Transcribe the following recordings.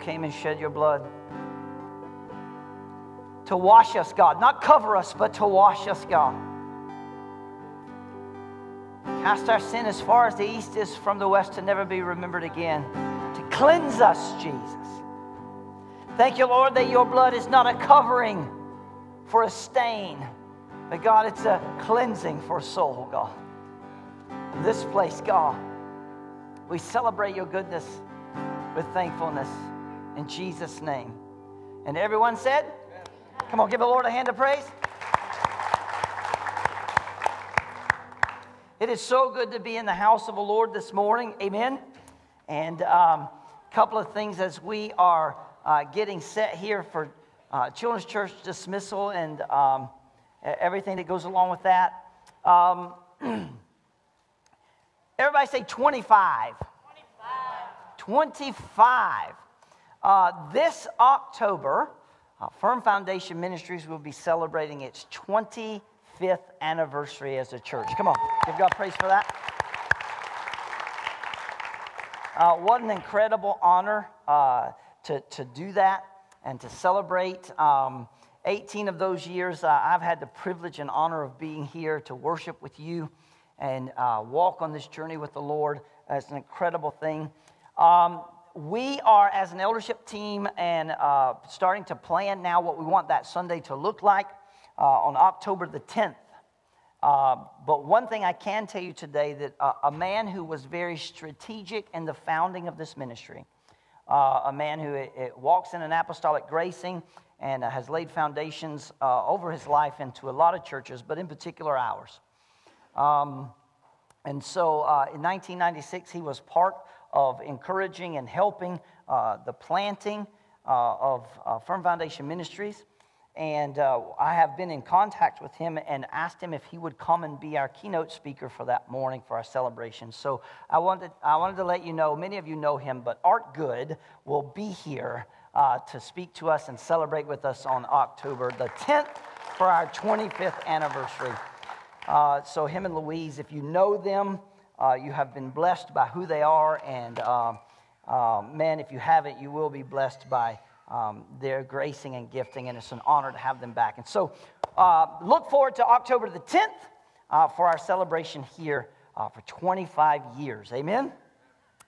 came and shed your blood to wash us, God. Not cover us, but to wash us, God. Cast our sin as far as the east is from the west to never be remembered again. To cleanse us, Jesus. Thank you, Lord, that your blood is not a covering for a stain, but God, it's a cleansing for a soul, God. This place, God, we celebrate your goodness with thankfulness in Jesus' name. And everyone said, Come on, give the Lord a hand of praise. It is so good to be in the house of the Lord this morning. Amen. And a um, couple of things as we are uh, getting set here for uh, Children's Church dismissal and um, everything that goes along with that. Um, everybody say 25. 25. 25. Uh, this October, uh, Firm Foundation Ministries will be celebrating its 25th anniversary as a church. Come on, give God praise for that. Uh, what an incredible honor uh, to, to do that and to celebrate. Um, 18 of those years, uh, I've had the privilege and honor of being here to worship with you and uh, walk on this journey with the Lord. it's an incredible thing. Um, we are, as an eldership team, and uh, starting to plan now what we want that Sunday to look like uh, on October the 10th. Uh, but one thing I can tell you today that uh, a man who was very strategic in the founding of this ministry, uh, a man who it, it walks in an apostolic gracing and uh, has laid foundations over his life into a lot of churches, but in particular ours. Um, and so uh, in 1996, he was part of encouraging and helping uh, the planting uh, of Firm Foundation Ministries. And uh, I have been in contact with him and asked him if he would come and be our keynote speaker for that morning for our celebration. So I wanted, I wanted to let you know, many of you know him, but Art Good will be here uh, to speak to us and celebrate with us on October the 10th for our 25th anniversary. Uh, so, him and Louise, if you know them, uh, you have been blessed by who they are. And uh, uh, man, if you haven't, you will be blessed by um, their gracing and gifting, and it's an honor to have them back. And so, uh, look forward to October the 10th uh, for our celebration here for 25 years. Amen?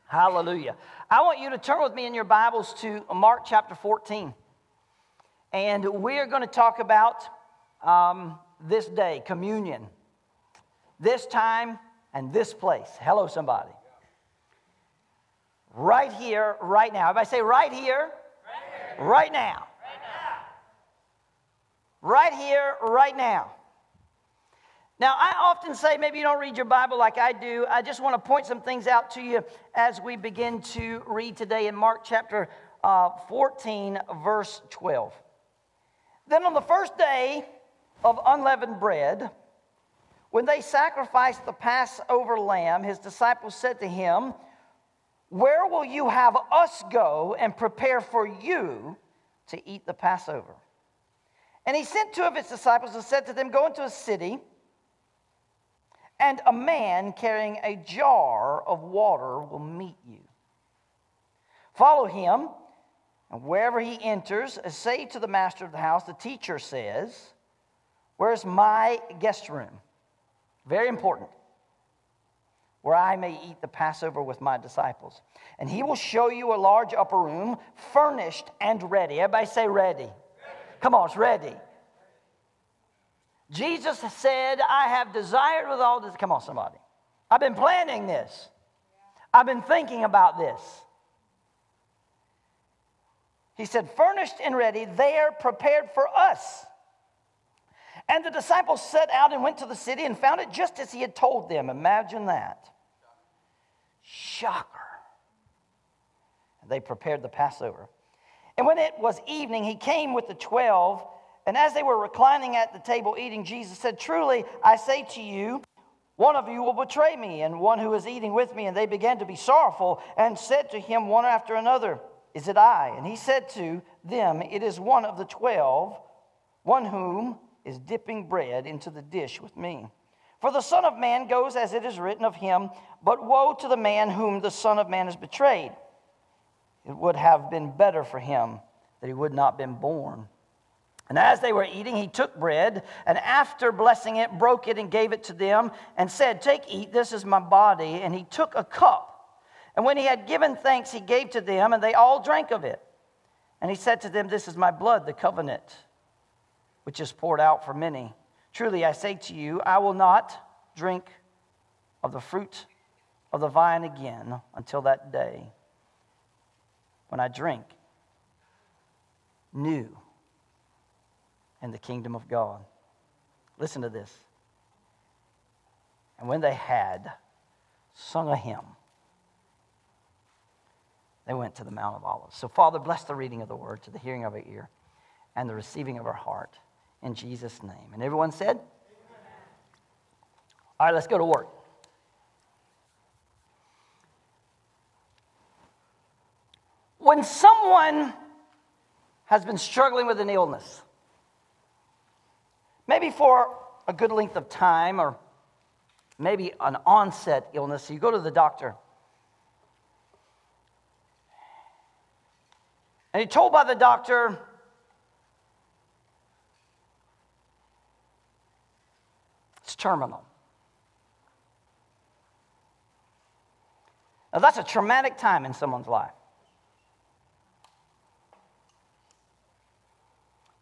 Hallelujah. I want you to turn with me in your Bibles to Mark chapter 14. And we are going to talk about um, this day, communion, this time and this place. Hello, somebody. Right here, right now. If I say right here, Right now. Right here, right now. Now, I often say, maybe you don't read your Bible like I do. I just want to point some things out to you as we begin to read today in Mark chapter uh, 14, verse 12. Then on the first day of unleavened bread, when they sacrificed the Passover lamb, his disciples said to him, where will you have us go and prepare for you to eat the Passover? And he sent two of his disciples and said to them, Go into a city, and a man carrying a jar of water will meet you. Follow him, and wherever he enters, say to the master of the house, The teacher says, Where's my guest room? Very important where I may eat the Passover with my disciples. And he will show you a large upper room, furnished and ready. Everybody say ready. ready. Come on, it's ready. Jesus said, I have desired with all this. Come on, somebody. I've been planning this, I've been thinking about this. He said, furnished and ready, they are prepared for us. And the disciples set out and went to the city and found it just as he had told them. Imagine that. Shocker. They prepared the Passover. And when it was evening, he came with the twelve. And as they were reclining at the table eating, Jesus said, Truly, I say to you, one of you will betray me, and one who is eating with me. And they began to be sorrowful and said to him one after another, Is it I? And he said to them, It is one of the twelve one whom is dipping bread into the dish with me. For the Son of Man goes as it is written of him, but woe to the man whom the Son of Man has betrayed. It would have been better for him that he would not have been born. And as they were eating, he took bread, and after blessing it, broke it and gave it to them, and said, Take, eat, this is my body. And he took a cup. And when he had given thanks, he gave to them, and they all drank of it. And he said to them, This is my blood, the covenant, which is poured out for many. Truly, I say to you, I will not drink of the fruit of the vine again until that day when I drink new in the kingdom of God. Listen to this. And when they had sung a hymn, they went to the Mount of Olives. So, Father, bless the reading of the word to the hearing of our ear and the receiving of our heart in Jesus' name. And everyone said. All right, let's go to work. When someone has been struggling with an illness, maybe for a good length of time or maybe an onset illness, you go to the doctor. And you're told by the doctor, it's terminal. Now, that's a traumatic time in someone's life.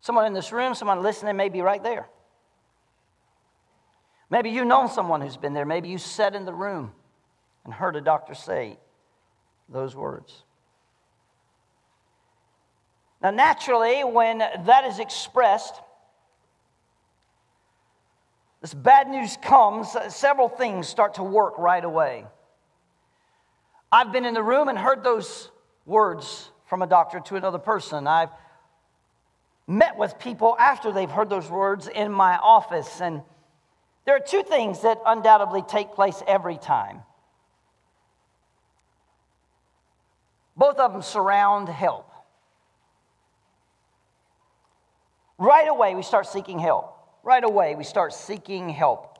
Someone in this room, someone listening, may be right there. Maybe you know someone who's been there. Maybe you sat in the room and heard a doctor say those words. Now, naturally, when that is expressed, this bad news comes, uh, several things start to work right away. I've been in the room and heard those words from a doctor to another person. I've met with people after they've heard those words in my office. And there are two things that undoubtedly take place every time. Both of them surround help. Right away, we start seeking help. Right away, we start seeking help.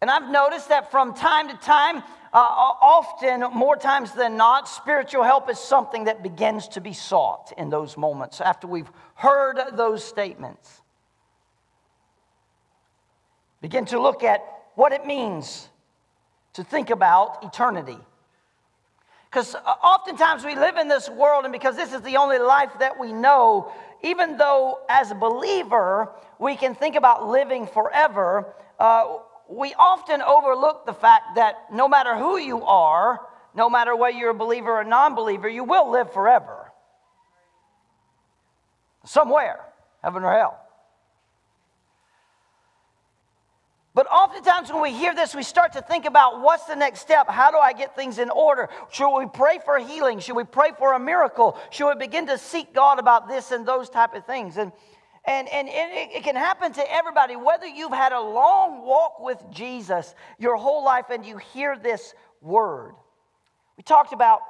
And I've noticed that from time to time, uh, often, more times than not, spiritual help is something that begins to be sought in those moments after we've heard those statements. Begin to look at what it means to think about eternity. Because oftentimes we live in this world, and because this is the only life that we know, even though as a believer we can think about living forever, uh, we often overlook the fact that no matter who you are, no matter whether you're a believer or non believer, you will live forever. Somewhere, heaven or hell. But oftentimes, when we hear this, we start to think about what's the next step? How do I get things in order? Should we pray for healing? Should we pray for a miracle? Should we begin to seek God about this and those type of things? And and, and, it, it can happen to everybody, whether you've had a long walk with Jesus your whole life and you hear this word. We talked about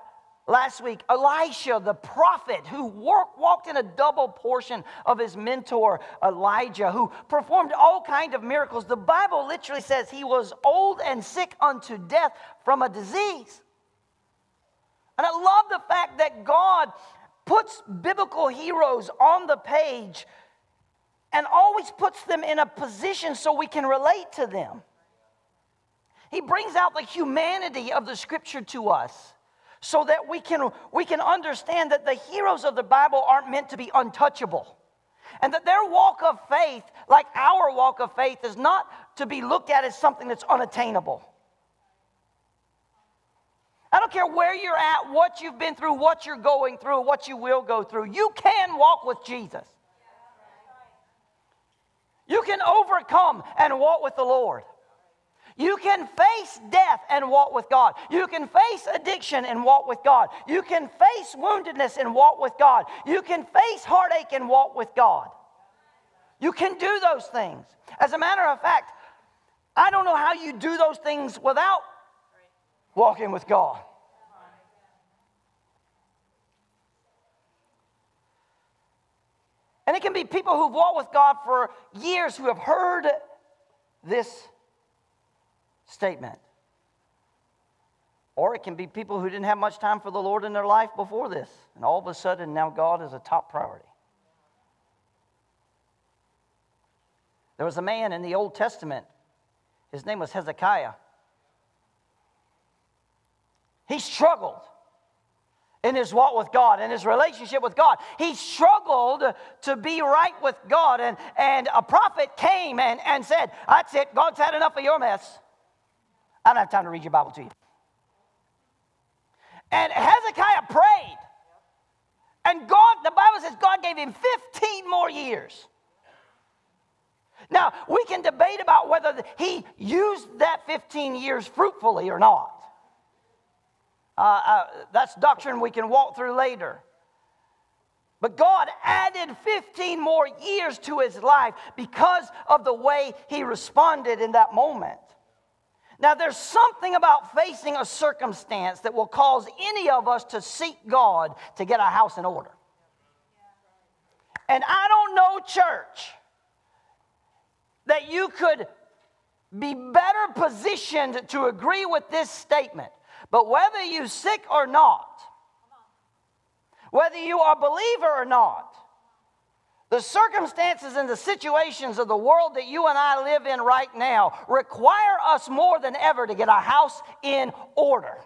last week Elisha, the prophet, who walked in a double portion of his mentor Elijah, who performed all kinds of miracles. The Bible literally says he was old and sick unto death from a disease. And I love the fact that God puts biblical heroes on the page and always puts them in a position so we can relate to them. He brings out the humanity of the scripture to us so that we can, we can understand that the heroes of the Bible aren't meant to be untouchable. And that their walk of faith, like our walk of faith, is not to be looked at as something that's unattainable. I don't care where you're at, what you've been through, what you're going through, what you will go through. You can walk with Jesus. You can overcome and walk with the Lord. You can face death and walk with God. You can face addiction and walk with God. You can face woundedness and walk with God. You can face heartache and walk with God. You can do those things. As a matter of fact, I don't know how you do those things without walking with God. And it can be people who've walked with God for years who have heard this statement. Or it can be people who didn't have much time for the Lord in their life before this. And all of a sudden, now God is a top priority. There was a man in the Old Testament, his name was Hezekiah. He struggled in his walk with God, in his relationship with God. He struggled to be right with God. And, and a prophet came and, and said, That's it, God's had enough of your mess. I don't have time to read your Bible to you. And Hezekiah prayed. And God, the Bible says God gave him 15 more years. Now, we can debate about whether he used that 15 years fruitfully or not. Uh, uh, that's doctrine we can walk through later. But God added 15 more years to his life because of the way he responded in that moment. Now, there's something about facing a circumstance that will cause any of us to seek God to get our house in order. And I don't know, church, that you could be better positioned to agree with this statement. But whether you're sick or not, whether you are a believer or not, the circumstances and the situations of the world that you and I live in right now require us more than ever to get our house in order.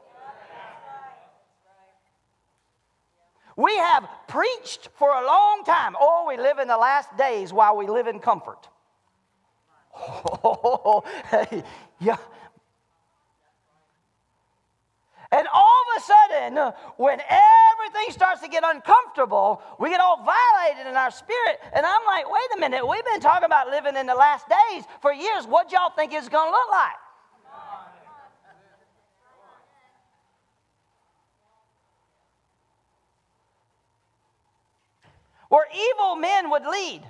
We have preached for a long time. Oh, we live in the last days while we live in comfort. Oh, yeah. And all of a sudden, when everything starts to get uncomfortable, we get all violated in our spirit. And I'm like, wait a minute, we've been talking about living in the last days for years. What y'all think it's going to look like? Where evil men would lead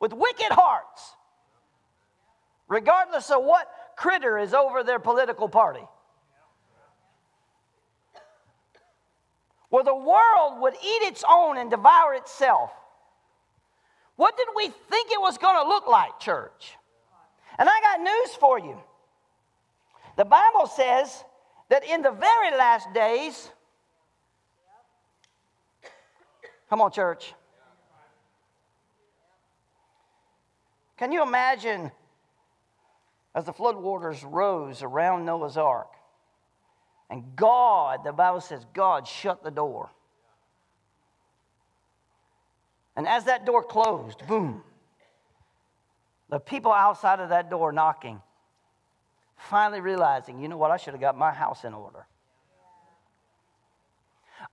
with wicked hearts, regardless of what critter is over their political party. Where the world would eat its own and devour itself. What did we think it was going to look like, church? And I got news for you. The Bible says that in the very last days, come on, church. Can you imagine as the floodwaters rose around Noah's ark? And God, the Bible says, God shut the door. And as that door closed, boom, the people outside of that door knocking, finally realizing, you know what, I should have got my house in order.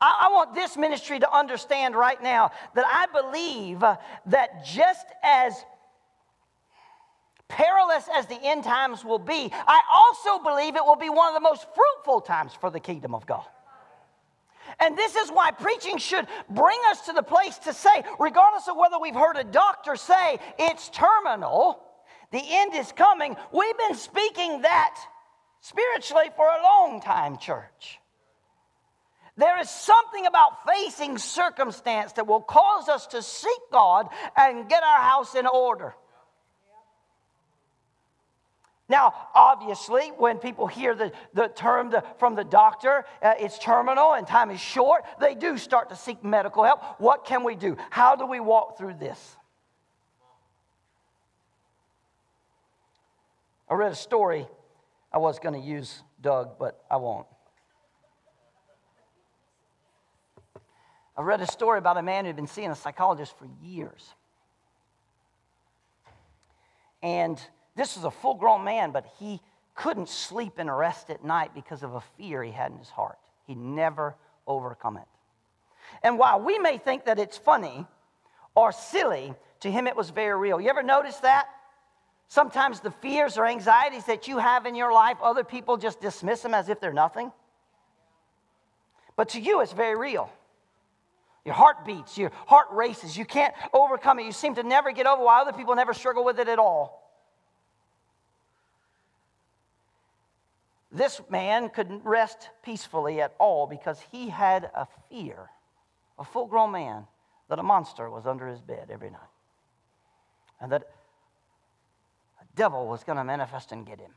I, want this ministry to understand right now that I believe uh, that just as perilous as the end times will be, I also believe it will be one of the most fruitful times for the kingdom of God. And this is why preaching should bring us to the place to say, regardless of whether we've heard a doctor say it's terminal, the end is coming, we've been speaking that spiritually for a long time, church. There is something about facing circumstance that will cause us to seek God and get our house in order. Now, obviously, when people hear the, the term the, from the doctor, uh, it's terminal and time is short, they do start to seek medical help. What can we do? How do we walk through this? I read a story. I was going to use Doug, but I won't. I read a story about a man who'd been seeing a psychologist for years. And this was a full grown man, but he couldn't sleep and rest at night because of a fear he had in his heart. He never overcome it. And while we may think that it's funny or silly, to him it was very real. You ever notice that? Sometimes the fears or anxieties that you have in your life, other people just dismiss them as if they're nothing. But to you, it's very real. Your heart beats, your heart races. You can't overcome it. You seem to never get over while other people never struggle with it at all. This man couldn't rest peacefully at all because he had a fear, a full grown man, that a monster was under his bed every night. and that a devil was going to manifest and get him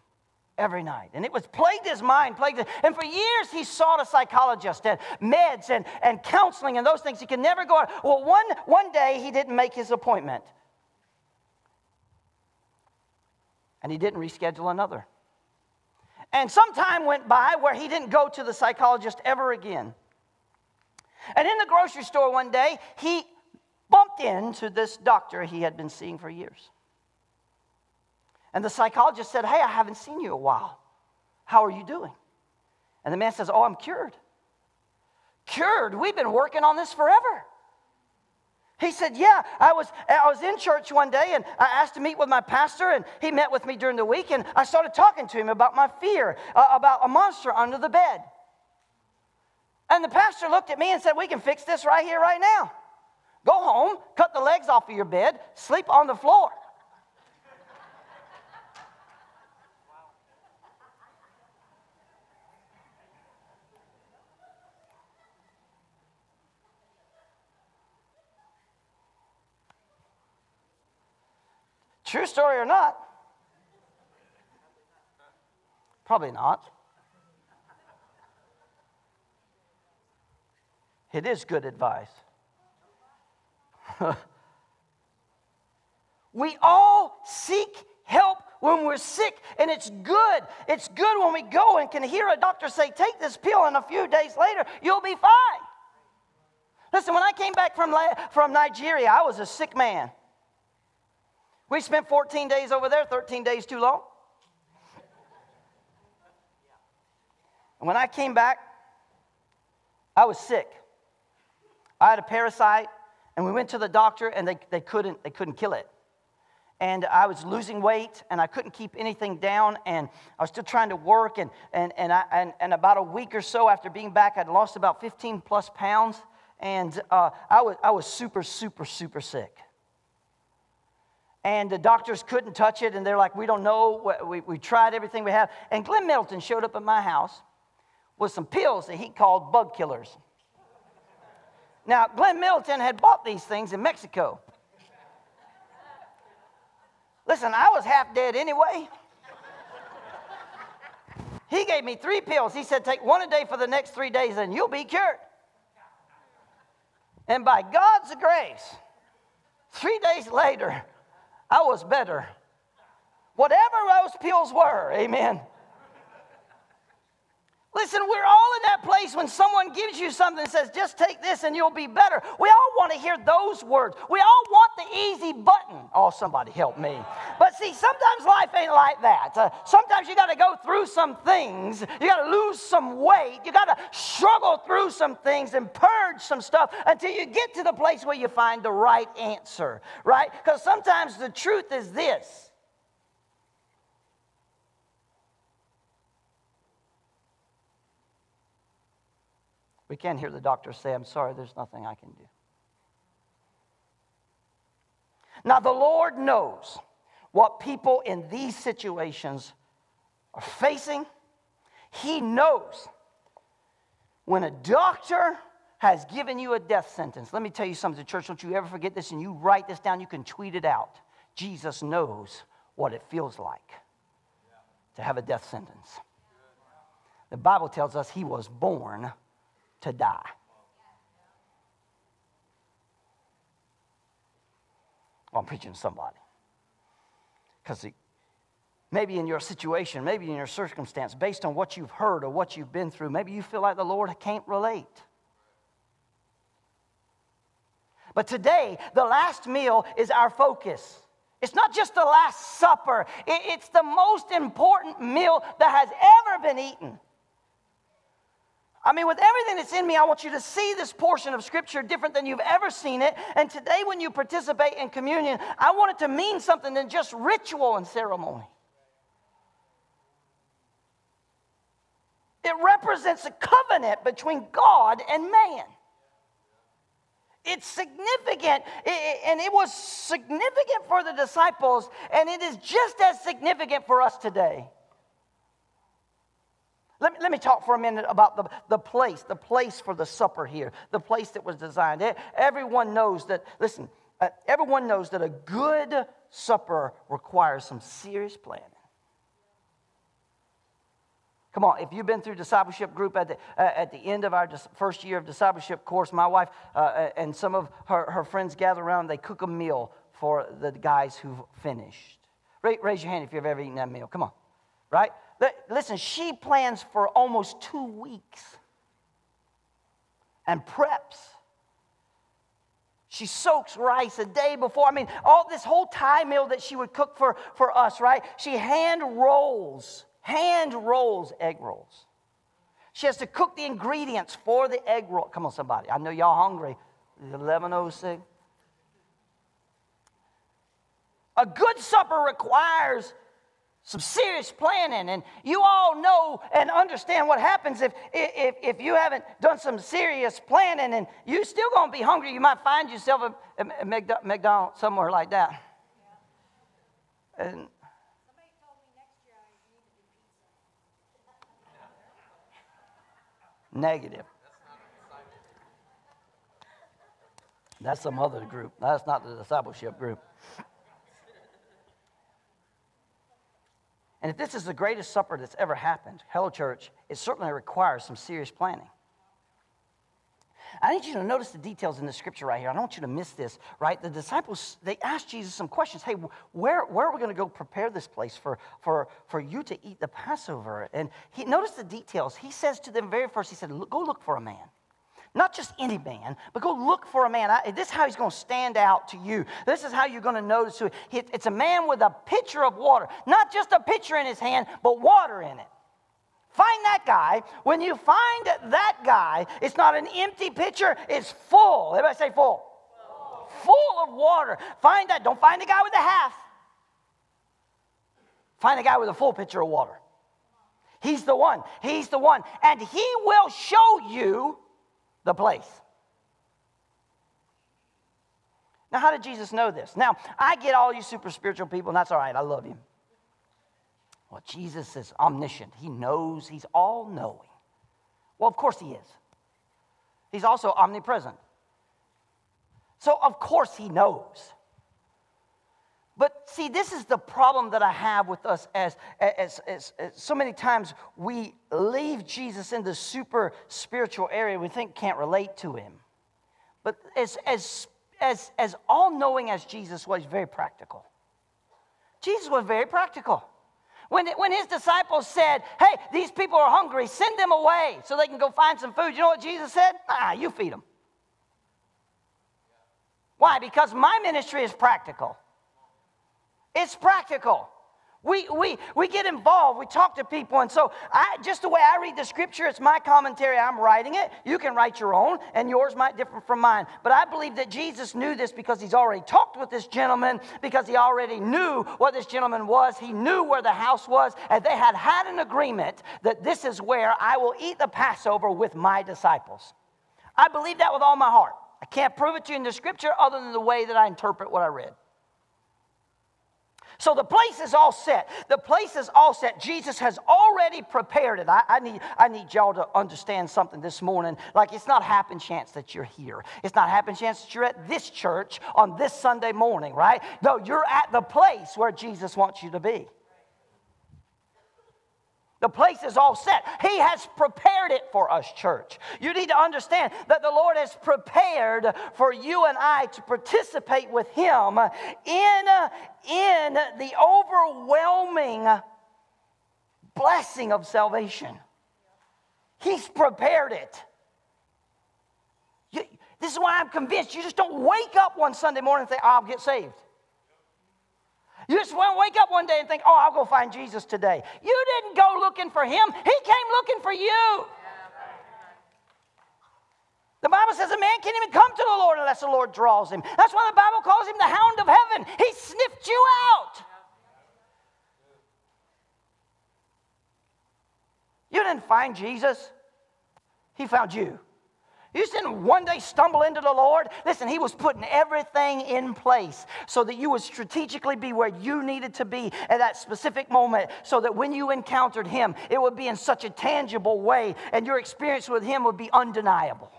every night. And it was plagued his mind, plagued his, and for years he sought a psychologist and meds and, and counseling and those things. He could never go out. Well, one, one day he didn't make his appointment. And he didn't reschedule another. And some time went by where he didn't go to the psychologist ever again. And in the grocery store one day, he bumped into this doctor he had been seeing for years. And the psychologist said, Hey, I haven't seen you a while. How are you doing? And the man says, Oh, I'm cured. Cured? We've been working on this forever. He said, Yeah, I was, I was in church one day and I asked to meet with my pastor, and he met with me during the week, and I started talking to him about my fear, uh, about a monster under the bed. And the pastor looked at me and said, We can fix this right here, right now. Go home, cut the legs off of your bed, sleep on the floor. True story or not? Probably not. It is good advice. we all seek help when we're sick, and it's good. It's good when we go and can hear a doctor say, Take this pill, and a few days later, you'll be fine. Listen, when I came back from, from Nigeria, I was a sick man. We spent 14 days over there, 13 days too long. And when I came back, I was sick. I had a parasite, and we went to the doctor, and they, they, couldn't, they couldn't kill it. And I was losing weight, and I couldn't keep anything down, and I was still trying to work. And, and, and, I, and, and about a week or so after being back, I'd lost about 15 plus pounds, and uh, I, was, I was super, super, super sick and the doctors couldn't touch it, and they're like, we don't know. We, we tried everything we have. And Glenn Middleton showed up at my house with some pills that he called bug killers. Now, Glenn Middleton had bought these things in Mexico. Listen, I was half dead anyway. He gave me three pills. He said, Take one a day for the next three days and you'll be cured. And by God's grace, three days later, I was better. Whatever those pills were, amen. Listen, we're all in that place when someone gives you something and says, just take this and you'll be better. We all want to hear those words. We all want the easy button. Oh, somebody help me. But see, sometimes life ain't like that. Uh, sometimes you got to go through some things. You got to lose some weight. You got to struggle through some things and purge some stuff until you get to the place where you find the right answer, right? Because sometimes the truth is this We can't hear the doctor say, I'm sorry, there's nothing I can do. Now, the Lord knows what people in these situations are facing. He knows when a doctor has given you a death sentence. Let me tell you something, church, don't you ever forget this and you write this down, you can tweet it out. Jesus knows what it feels like to have a death sentence. The Bible tells us he was born to die. Well, I'm preaching to somebody. Because maybe in your situation, maybe in your circumstance, based on what you've heard or what you've been through, maybe you feel like the Lord can't relate. But today, the last meal is our focus. It's not just the last supper, it's the most important meal that has ever been eaten. I mean, with everything that's in me, I want you to see this portion of Scripture different than you've ever seen it. And today, when you participate in communion, I want it to mean something than just ritual and ceremony. It represents a covenant between God and man. It's significant, and it was significant for the disciples, and it is just as significant for us today. Let me, let me talk for a minute about the, the place, the place for the supper here, the place that was designed. Everyone knows that, listen, uh, everyone knows that a good supper requires some serious planning. Come on, if you've been through discipleship group at the, uh, at the end of our dis- first year of discipleship course, my wife uh, uh, and some of her, her friends gather around, they cook a meal for the guys who've finished. Raise, raise your hand if you've ever eaten that meal. Come on, right? Listen, she plans for almost two weeks and preps. She soaks rice a day before. I mean, all this whole Thai meal that she would cook for, for us, right? She hand rolls hand rolls egg rolls. She has to cook the ingredients for the egg roll. Come on, somebody. I know y'all hungry. 1106. A good supper requires some serious planning. And you all know and understand what happens if, if, if you haven't done some serious planning and you're still going to be hungry. You might find yourself at McDonald's, somewhere like that. And Negative. That's some other group. That's not the discipleship group. And if this is the greatest supper that's ever happened, Hello Church, it certainly requires some serious planning. I need you to notice the details in the scripture right here. I don't want you to miss this, right? The disciples, they asked Jesus some questions. Hey, where, where are we going to go prepare this place for, for, for you to eat the Passover? And he notice the details. He says to them very first, he said, Go look for a man. Not just any man, but go look for a man. I, this is how he's going to stand out to you. This is how you're going to notice who. It's a man with a pitcher of water. Not just a pitcher in his hand, but water in it. Find that guy. When you find that guy, it's not an empty pitcher, it's full. Everybody say full. Full, full of water. Find that. Don't find the guy with the half. Find the guy with a full pitcher of water. He's the one. He's the one. And he will show you the place. Now, how did Jesus know this? Now, I get all you super spiritual people, and that's all right. I love you. Well, Jesus is omniscient. He knows, he's all knowing. Well, of course he is. He's also omnipresent. So, of course, he knows. But see, this is the problem that I have with us as, as, as, as, so many times we leave Jesus in the super spiritual area we think can't relate to him. But as, as, as, as all knowing as Jesus was, very practical. Jesus was very practical. When, when his disciples said, Hey, these people are hungry, send them away so they can go find some food, you know what Jesus said? Ah, you feed them. Why? Because my ministry is practical. It's practical. We, we, we get involved, we talk to people, and so I, just the way I read the scripture, it's my commentary, I'm writing it. You can write your own, and yours might differ from mine. But I believe that Jesus knew this because he's already talked with this gentleman, because he already knew what this gentleman was. He knew where the house was, and they had had an agreement that this is where I will eat the Passover with my disciples. I believe that with all my heart. I can't prove it to you in the scripture other than the way that I interpret what I read. So the place is all set. The place is all set. Jesus has already prepared it. I, I, need, I need y'all to understand something this morning. Like it's not happen chance that you're here. It's not happen chance that you're at this church on this Sunday morning, right? No, you're at the place where Jesus wants you to be. The place is all set. He has prepared it for us, church. You need to understand that the Lord has prepared for you and I to participate with Him in, in the overwhelming blessing of salvation. He's prepared it. You, this is why I'm convinced you just don't wake up one Sunday morning and say, I'll get saved. You just won't wake up one day and think, oh, I'll go find Jesus today. You didn't go looking for him, he came looking for you. The Bible says a man can't even come to the Lord unless the Lord draws him. That's why the Bible calls him the hound of heaven. He sniffed you out. You didn't find Jesus, he found you. You just didn't one day stumble into the Lord. Listen, He was putting everything in place so that you would strategically be where you needed to be at that specific moment, so that when you encountered Him, it would be in such a tangible way and your experience with Him would be undeniable.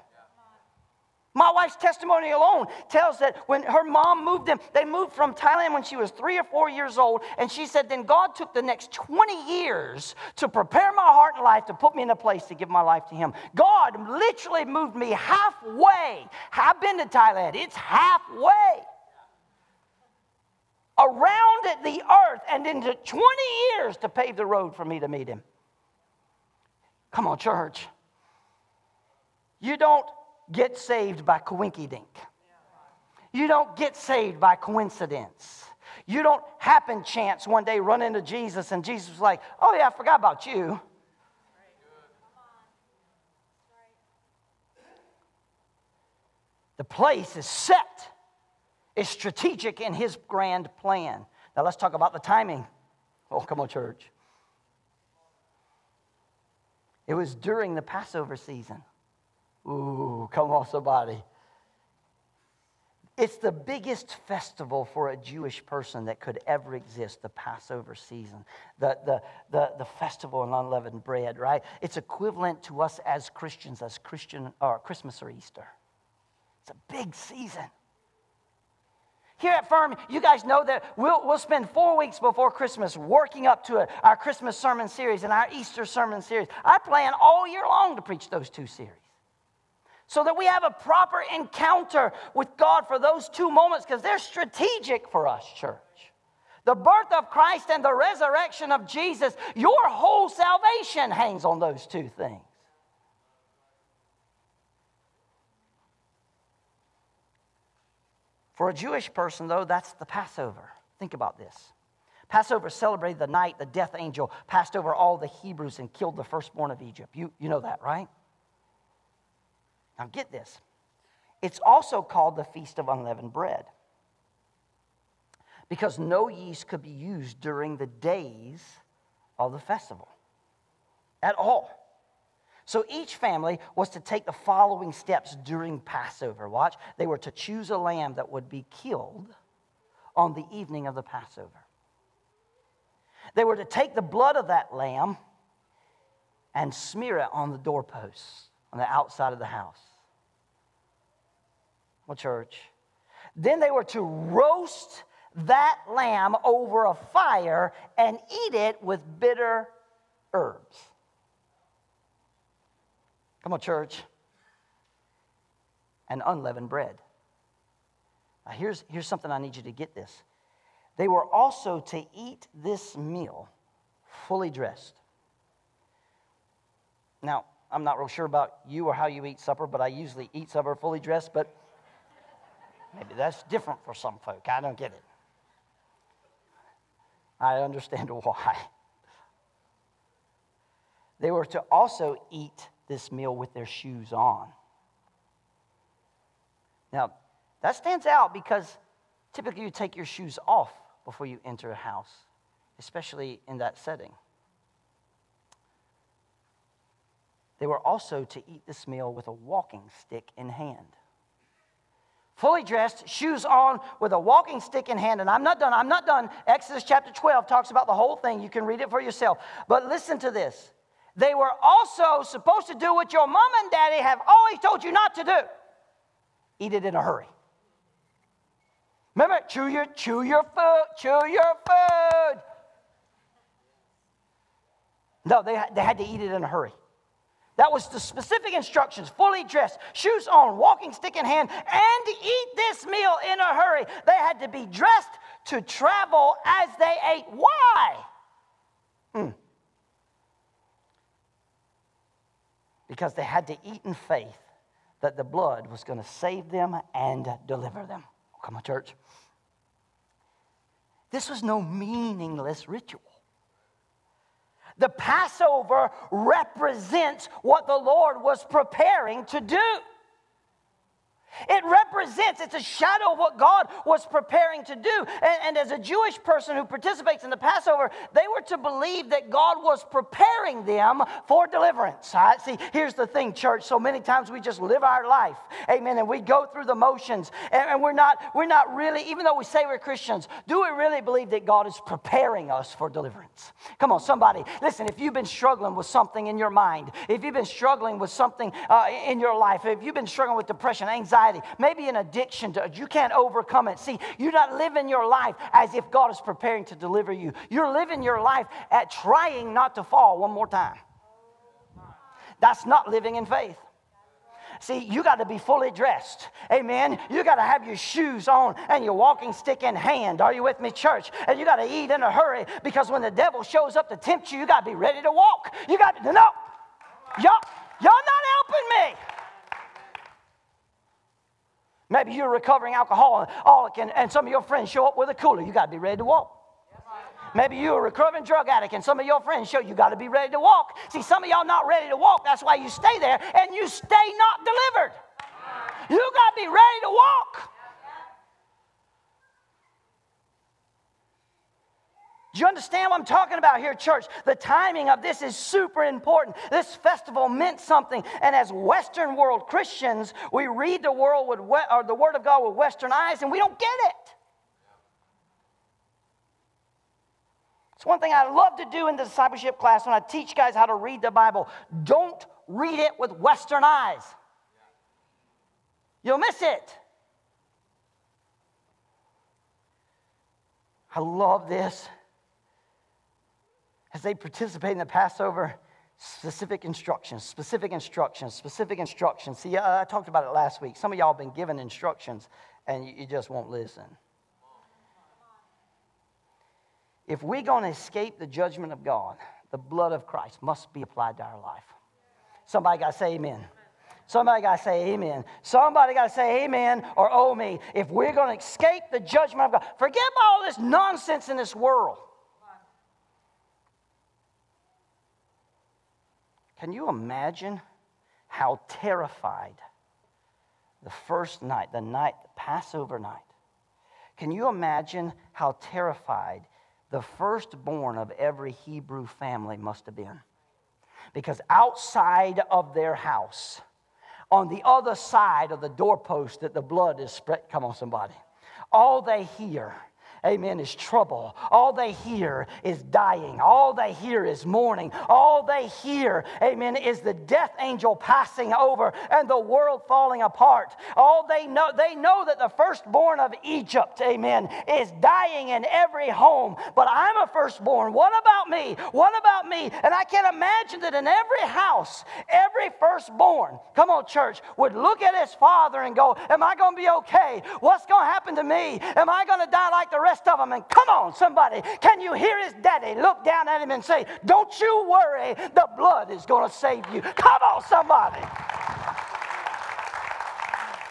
My wife's testimony alone tells that when her mom moved them, they moved from Thailand when she was three or four years old. And she said, then God took the next 20 years to prepare my heart and life to put me in a place to give my life to Him. God literally moved me halfway. I've been to Thailand, it's halfway around the earth and into 20 years to pave the road for me to meet Him. Come on, church. You don't get saved by coinky dink. You don't get saved by coincidence. You don't happen chance one day run into Jesus and Jesus was like, oh yeah, I forgot about you. The place is set, it's strategic in his grand plan. Now let's talk about the timing. Oh, come on, church. It was during the Passover season. Ooh, come on, somebody. It's the biggest festival for a Jewish person that could ever exist, the Passover season, the, the, the, the festival of unleavened bread, right? It's equivalent to us as Christians, as Christian, or Christmas or Easter. It's a big season. Here at Firm, you guys know that we'll, we'll spend four weeks before Christmas working up to a, our Christmas sermon series and our Easter sermon series. I plan all year long to preach those two series so that we have a proper encounter with God for those two moments because they're strategic for us, church. The birth of Christ and the resurrection of Jesus, your whole salvation hangs on those two things. For a Jewish person, though, that's the Passover. Think about this. Passover celebrated the night the death angel passed over all the Hebrews and killed the firstborn of Egypt. You, you know that, right? Now, get this. It's also called the Feast of Unleavened Bread because no yeast could be used during the days of the festival at all. So each family was to take the following steps during Passover. Watch, they were to choose a lamb that would be killed on the evening of the Passover. They were to take the blood of that lamb and smear it on the doorposts on the outside of the house. Well, church. Then they were to roast that lamb over a fire and eat it with bitter herbs. Come on, church. And unleavened bread. Now, here's, here's something I need you to get this. They were also to eat this meal fully dressed. Now, I'm not real sure about you or how you eat supper, but I usually eat supper fully dressed, but maybe that's different for some folk. I don't get it. I understand why. They were to also eat this meal with their shoes on. Now, that stands out because typically you take your shoes off before you enter a house, especially in that setting. They were also to eat this meal with a walking stick in hand. Fully dressed, shoes on, with a walking stick in hand. And I'm not done. I'm not done. Exodus chapter 12 talks about the whole thing. You can read it for yourself. But listen to this. They were also supposed to do what your mom and daddy have always told you not to do eat it in a hurry. Remember, chew your, chew your food, chew your food. No, they, they had to eat it in a hurry. That was the specific instructions fully dressed, shoes on, walking stick in hand, and eat this meal in a hurry. They had to be dressed to travel as they ate. Why? Hmm. Because they had to eat in faith that the blood was going to save them and deliver them. come on, church. This was no meaningless ritual. The Passover represents what the Lord was preparing to do. It represents, it's a shadow of what God was preparing to do. And, and, as a Jewish person who participates in the Passover, they were to believe that God was preparing them for deliverance. Right? See, here's the thing, church. So many times we just live our life, amen, and we go through the motions, and, and we're not, we're not really, even though we say we're Christians, do we really believe that God is preparing us for deliverance? Come on, somebody, listen, if you've been struggling with something in your mind, if you've been struggling with something uh, in your life, if you've been struggling with depression, anxiety, anxiety, maybe an addiction to you can't overcome it. See, you're not living your life as if God is preparing to deliver you. You're living your life at trying not to fall one more time. That's not living in faith. See, you got to be fully dressed. Amen. You got to have your shoes on and your walking stick in hand. Are you with me, church? And you got to eat in a hurry because when the devil shows up to tempt you, you got to be ready to walk. You got to, no. Y'all, y'all not helping me. Maybe you're a recovering alcoholic and, and some of your friends show up with a cooler. You got to be ready to walk. Maybe you're a recovering drug addict and some of your friends show you got to be ready to walk. See, some of y'all not ready to walk. That's why you stay there and you stay not delivered. You got to be ready to walk. You understand what I'm talking about here, church? The timing of this is super important. This festival meant something. And as Western world Christians, we read the world with or the Word of God with Western eyes and we don't get it. It's one thing I love to do in the discipleship class when I teach guys how to read the Bible. Don't read it with Western eyes, you'll miss it. I love this. As they participate in the Passover, specific instructions, specific instructions, specific instructions. See, I, I talked about it last week. Some of y'all have been given instructions and you, you just won't listen. If we're going to escape the judgment of God, the blood of Christ must be applied to our life. Somebody got to say amen. Somebody got to say amen. Somebody got to say amen or oh me. If we're going to escape the judgment of God, forget all this nonsense in this world. Can you imagine how terrified the first night, the night, Passover night, can you imagine how terrified the firstborn of every Hebrew family must have been. Because outside of their house, on the other side of the doorpost that the blood is spread, come on, somebody, all they hear amen, is trouble. All they hear is dying. All they hear is mourning. All they hear, amen, is the death angel passing over and the world falling apart. All they know, they know that the firstborn of Egypt, amen, is dying in every home. But I'm a firstborn. What about me? What about me? And I can't imagine that in every house, every firstborn, come on, church, would look at his father and go, Am I going to be okay? What's going to happen to me? Am I going to die like the rest? Rest of them. And come on, somebody, can you hear his daddy look down at him and say, Don't you worry, the blood is going to save you? Come on, somebody.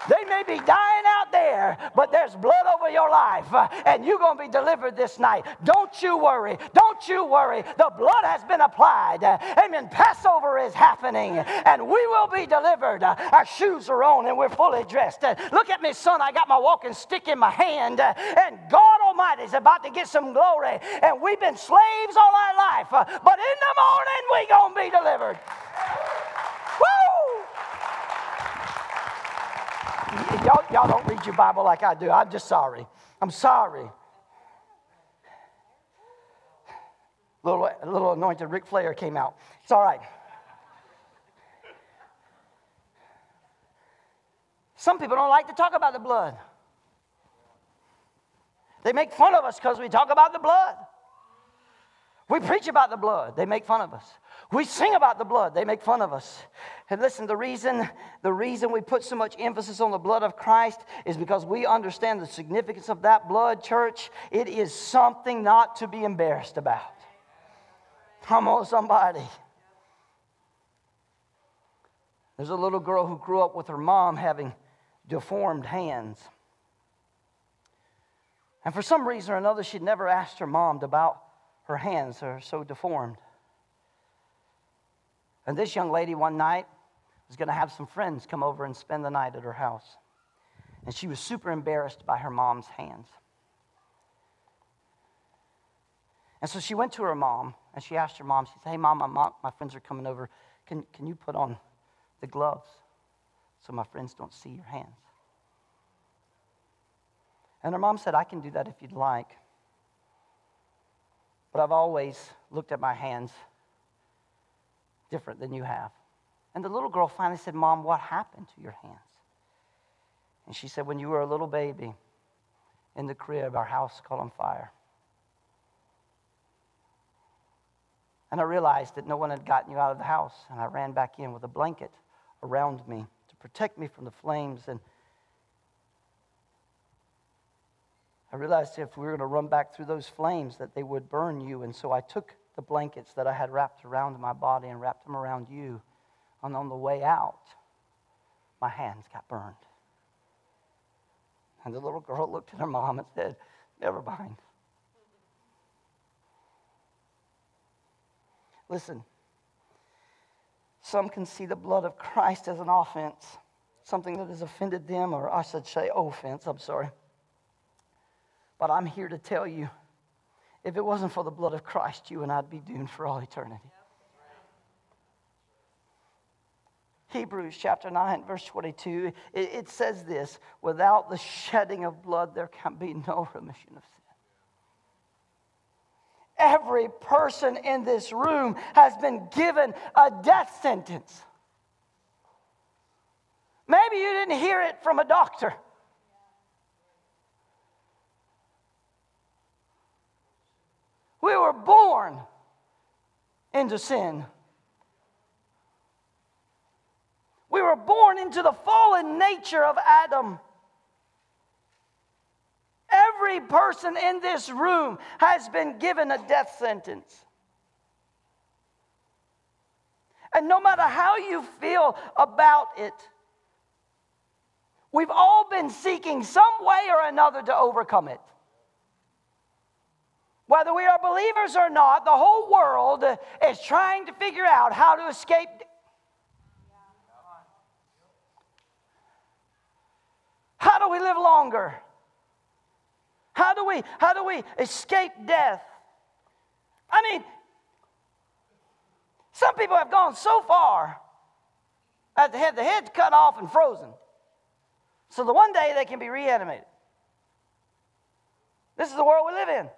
They may be dying out there, but there's blood over your life, uh, and you're going to be delivered this night. Don't you worry. Don't you worry. The blood has been applied. Uh, amen. Passover is happening, and we will be delivered. Uh, our shoes are on, and we're fully dressed. Look at me, son. I got my walking stick in my hand, and God Almighty is about to get some glory. And we've been slaves all our life, but in the morning, we're going to be delivered. Y'all, y'all don't read your Bible like I do. I'm just sorry. I'm sorry. Little, little anointed Ric Flair came out. It's all right. Some people don't like to talk about the blood. They make fun of us because we talk about the blood. We preach about the blood, they make fun of us. We sing about the blood, they make fun of us. And listen, the reason, the reason we put so much emphasis on the blood of Christ is because we understand the significance of that blood, church. It is something not to be embarrassed about. Come on, somebody. There's a little girl who grew up with her mom having deformed hands. And for some reason or another, she'd never asked her mom about her hands are so deformed. And this young lady one night was going to have some friends come over and spend the night at her house. And she was super embarrassed by her mom's hands. And so she went to her mom and she asked her mom, she said, Hey, mom, my, mom, my friends are coming over. Can, can you put on the gloves so my friends don't see your hands? And her mom said, I can do that if you'd like. But I've always looked at my hands different than you have. And the little girl finally said, Mom, what happened to your hands? And she said, When you were a little baby in the crib, our house caught on fire. And I realized that no one had gotten you out of the house. And I ran back in with a blanket around me to protect me from the flames. And I realized if we were going to run back through those flames, that they would burn you. And so I took the blankets that I had wrapped around my body and wrapped them around you. And on the way out, my hands got burned. And the little girl looked at her mom and said, Never mind. Listen, some can see the blood of Christ as an offense, something that has offended them, or I should say, offense, I'm sorry. But I'm here to tell you if it wasn't for the blood of Christ, you and I'd be doomed for all eternity. Hebrews chapter 9, verse 22, it, says this without the shedding of blood, there can be no remission of sin. Every person in this room has been given a death sentence. Maybe you didn't hear it from a doctor. We were born into sin. We were born into the fallen nature of Adam. Every person in this room has been given a death sentence. And no matter how you feel about it, we've all been seeking some way or another to overcome it. Whether we are believers or not, the whole world is trying to figure out how to escape. How do we live longer? How do we how do we escape death? I mean, some people have gone so far that they had the heads cut off and frozen. So the one day they can be reanimated. This is the world we live in.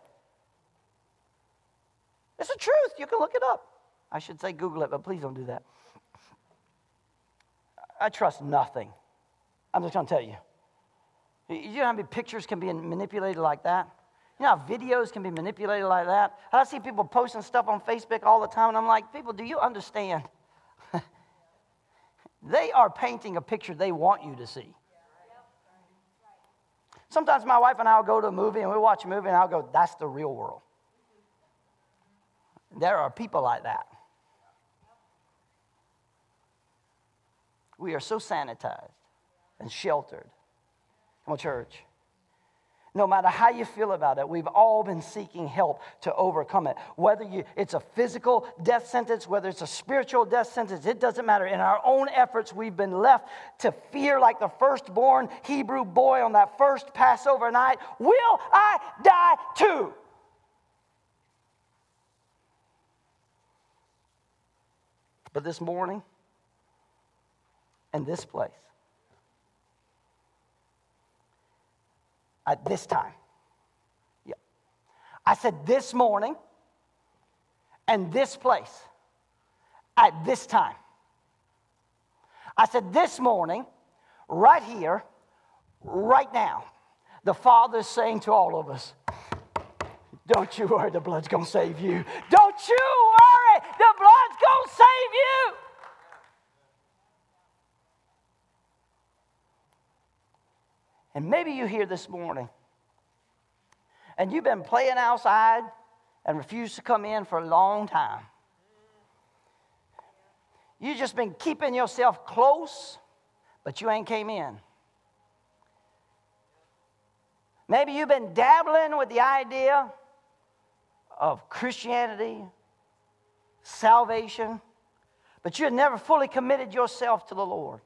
It's the truth. You can look it up. I should say Google it, but please don't do that. I trust nothing. I'm just going to tell you. You know how many pictures can be manipulated like that? You know how videos can be manipulated like that? I see people posting stuff on Facebook all the time, and I'm like, people, do you understand? they are painting a picture they want you to see. Sometimes my wife and I will go to a movie and we watch a movie, and I'll go, that's the real world. There are people like that. We are so sanitized and sheltered. Come on, church. No matter how you feel about it, we've all been seeking help to overcome it. Whether you, it's a physical death sentence, whether it's a spiritual death sentence, it doesn't matter. In our own efforts, we've been left to fear like the firstborn Hebrew boy on that first Passover night. Will I die too? But this morning and this place, at this time, yeah, I said this morning and this place at this time. I said this morning, right here, right now, the Father's saying to all of us, Don't you worry, the blood's gonna save you. Don't you worry, the blood's gonna save you. And maybe you here this morning and you've been playing outside and refused to come in for a long time. You've just been keeping yourself close, but you ain't came in. Maybe you've been dabbling with the idea of Christianity, salvation, but you have never fully committed yourself to the Lord.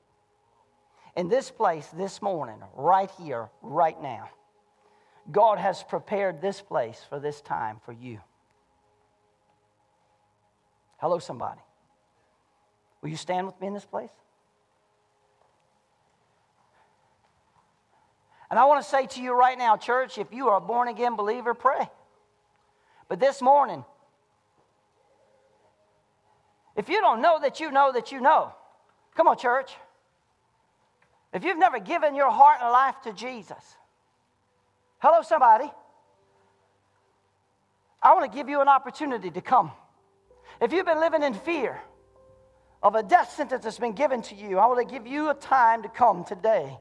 In this place, this morning, right here, right now, God has prepared this place for this time for you. Hello, somebody. Will you stand with me in this place? And I want to say to you right now, church, if you are a born again believer, pray. But this morning, if you don't know that you know that you know, come on, church. If you've never given your heart and life to Jesus, hello, somebody. I want to give you an opportunity to come. If you've been living in fear of a death sentence that's been given to you, I want to give you a time to come today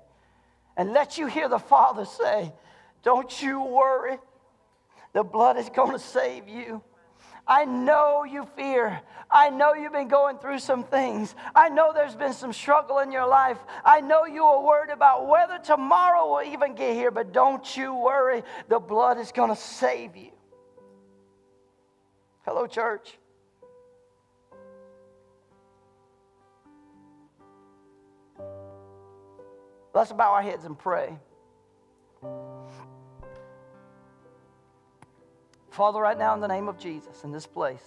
and let you hear the Father say, Don't you worry, the blood is going to save you. I know you fear. I know you've been going through some things. I know there's been some struggle in your life. I know you are worried about whether tomorrow will even get here, but don't you worry. The blood is going to save you. Hello, church. Let's bow our heads and pray. Father, right now in the name of Jesus, in this place,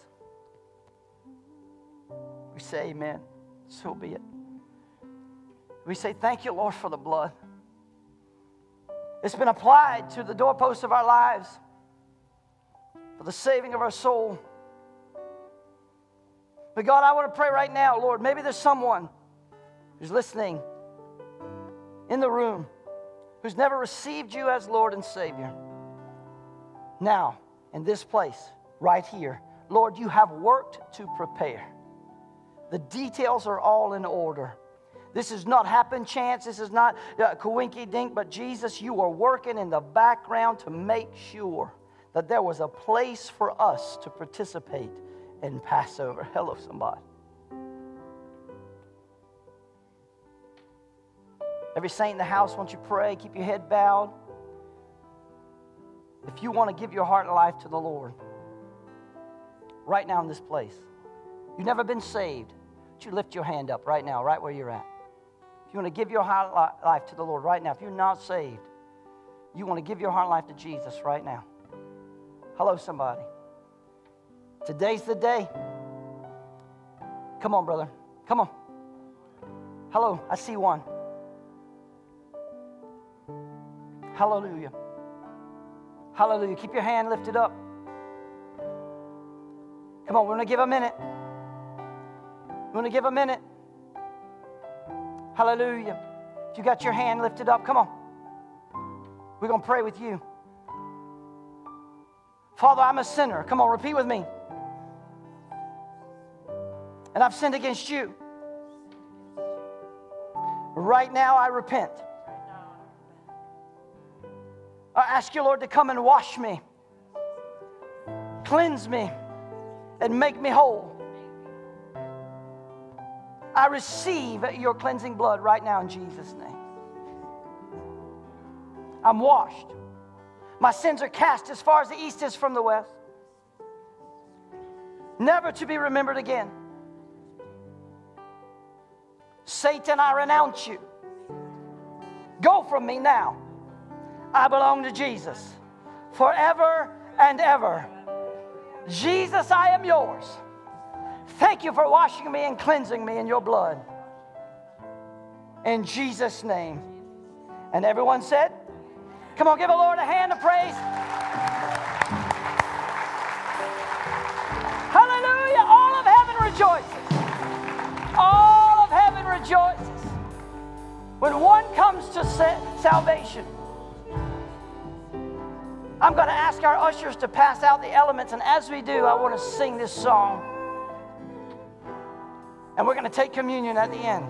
we say amen. So be it. We say thank you, Lord, for the blood. It's been applied to the doorposts of our lives for the saving of our soul. But God, I want to pray right now, Lord. Maybe there's someone who's listening in the room who's never received you as Lord and Savior. Now, in this place, right here. Lord, you have worked to prepare. The details are all in order. This is not happen chance. This is not uh, coinky dink, but Jesus, you are working in the background to make sure that there was a place for us to participate in Passover. Hello, somebody. Every saint in the house, won't you pray? Keep your head bowed. If you want to give your heart and life to the Lord, right now in this place, you've never been saved, would you lift your hand up right now, right where you're at? If you want to give your heart and life to the Lord right now, if you're not saved, you want to give your heart and life to Jesus right now. Hello, somebody. Today's the day. Come on, brother. Come on. Hello, I see one. Hallelujah. Hallelujah. Keep your hand lifted up. Come on, we're going to give a minute. We're going to give a minute. Hallelujah. If you got your hand lifted up, come on. We're going to pray with you. Father, I'm a sinner. Come on, repeat with me. And I've sinned against you. Right now, I repent. I ask you, Lord, to come and wash me, cleanse me, and make me whole. I receive your cleansing blood right now in Jesus' name. I'm washed. My sins are cast as far as the east is from the west, never to be remembered again. Satan, I renounce you. Go from me now. I belong to Jesus forever and ever. Jesus, I am yours. Thank you for washing me and cleansing me in your blood. In Jesus' name. And everyone said, Come on, give the Lord a hand of praise. Hallelujah. All of heaven rejoices. All of heaven rejoices. When one comes to salvation, I'm going to ask our ushers to pass out the elements, and as we do, I want to sing this song. And we're going to take communion at the end.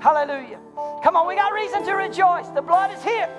Hallelujah. Come on, we got reason to rejoice. The blood is here.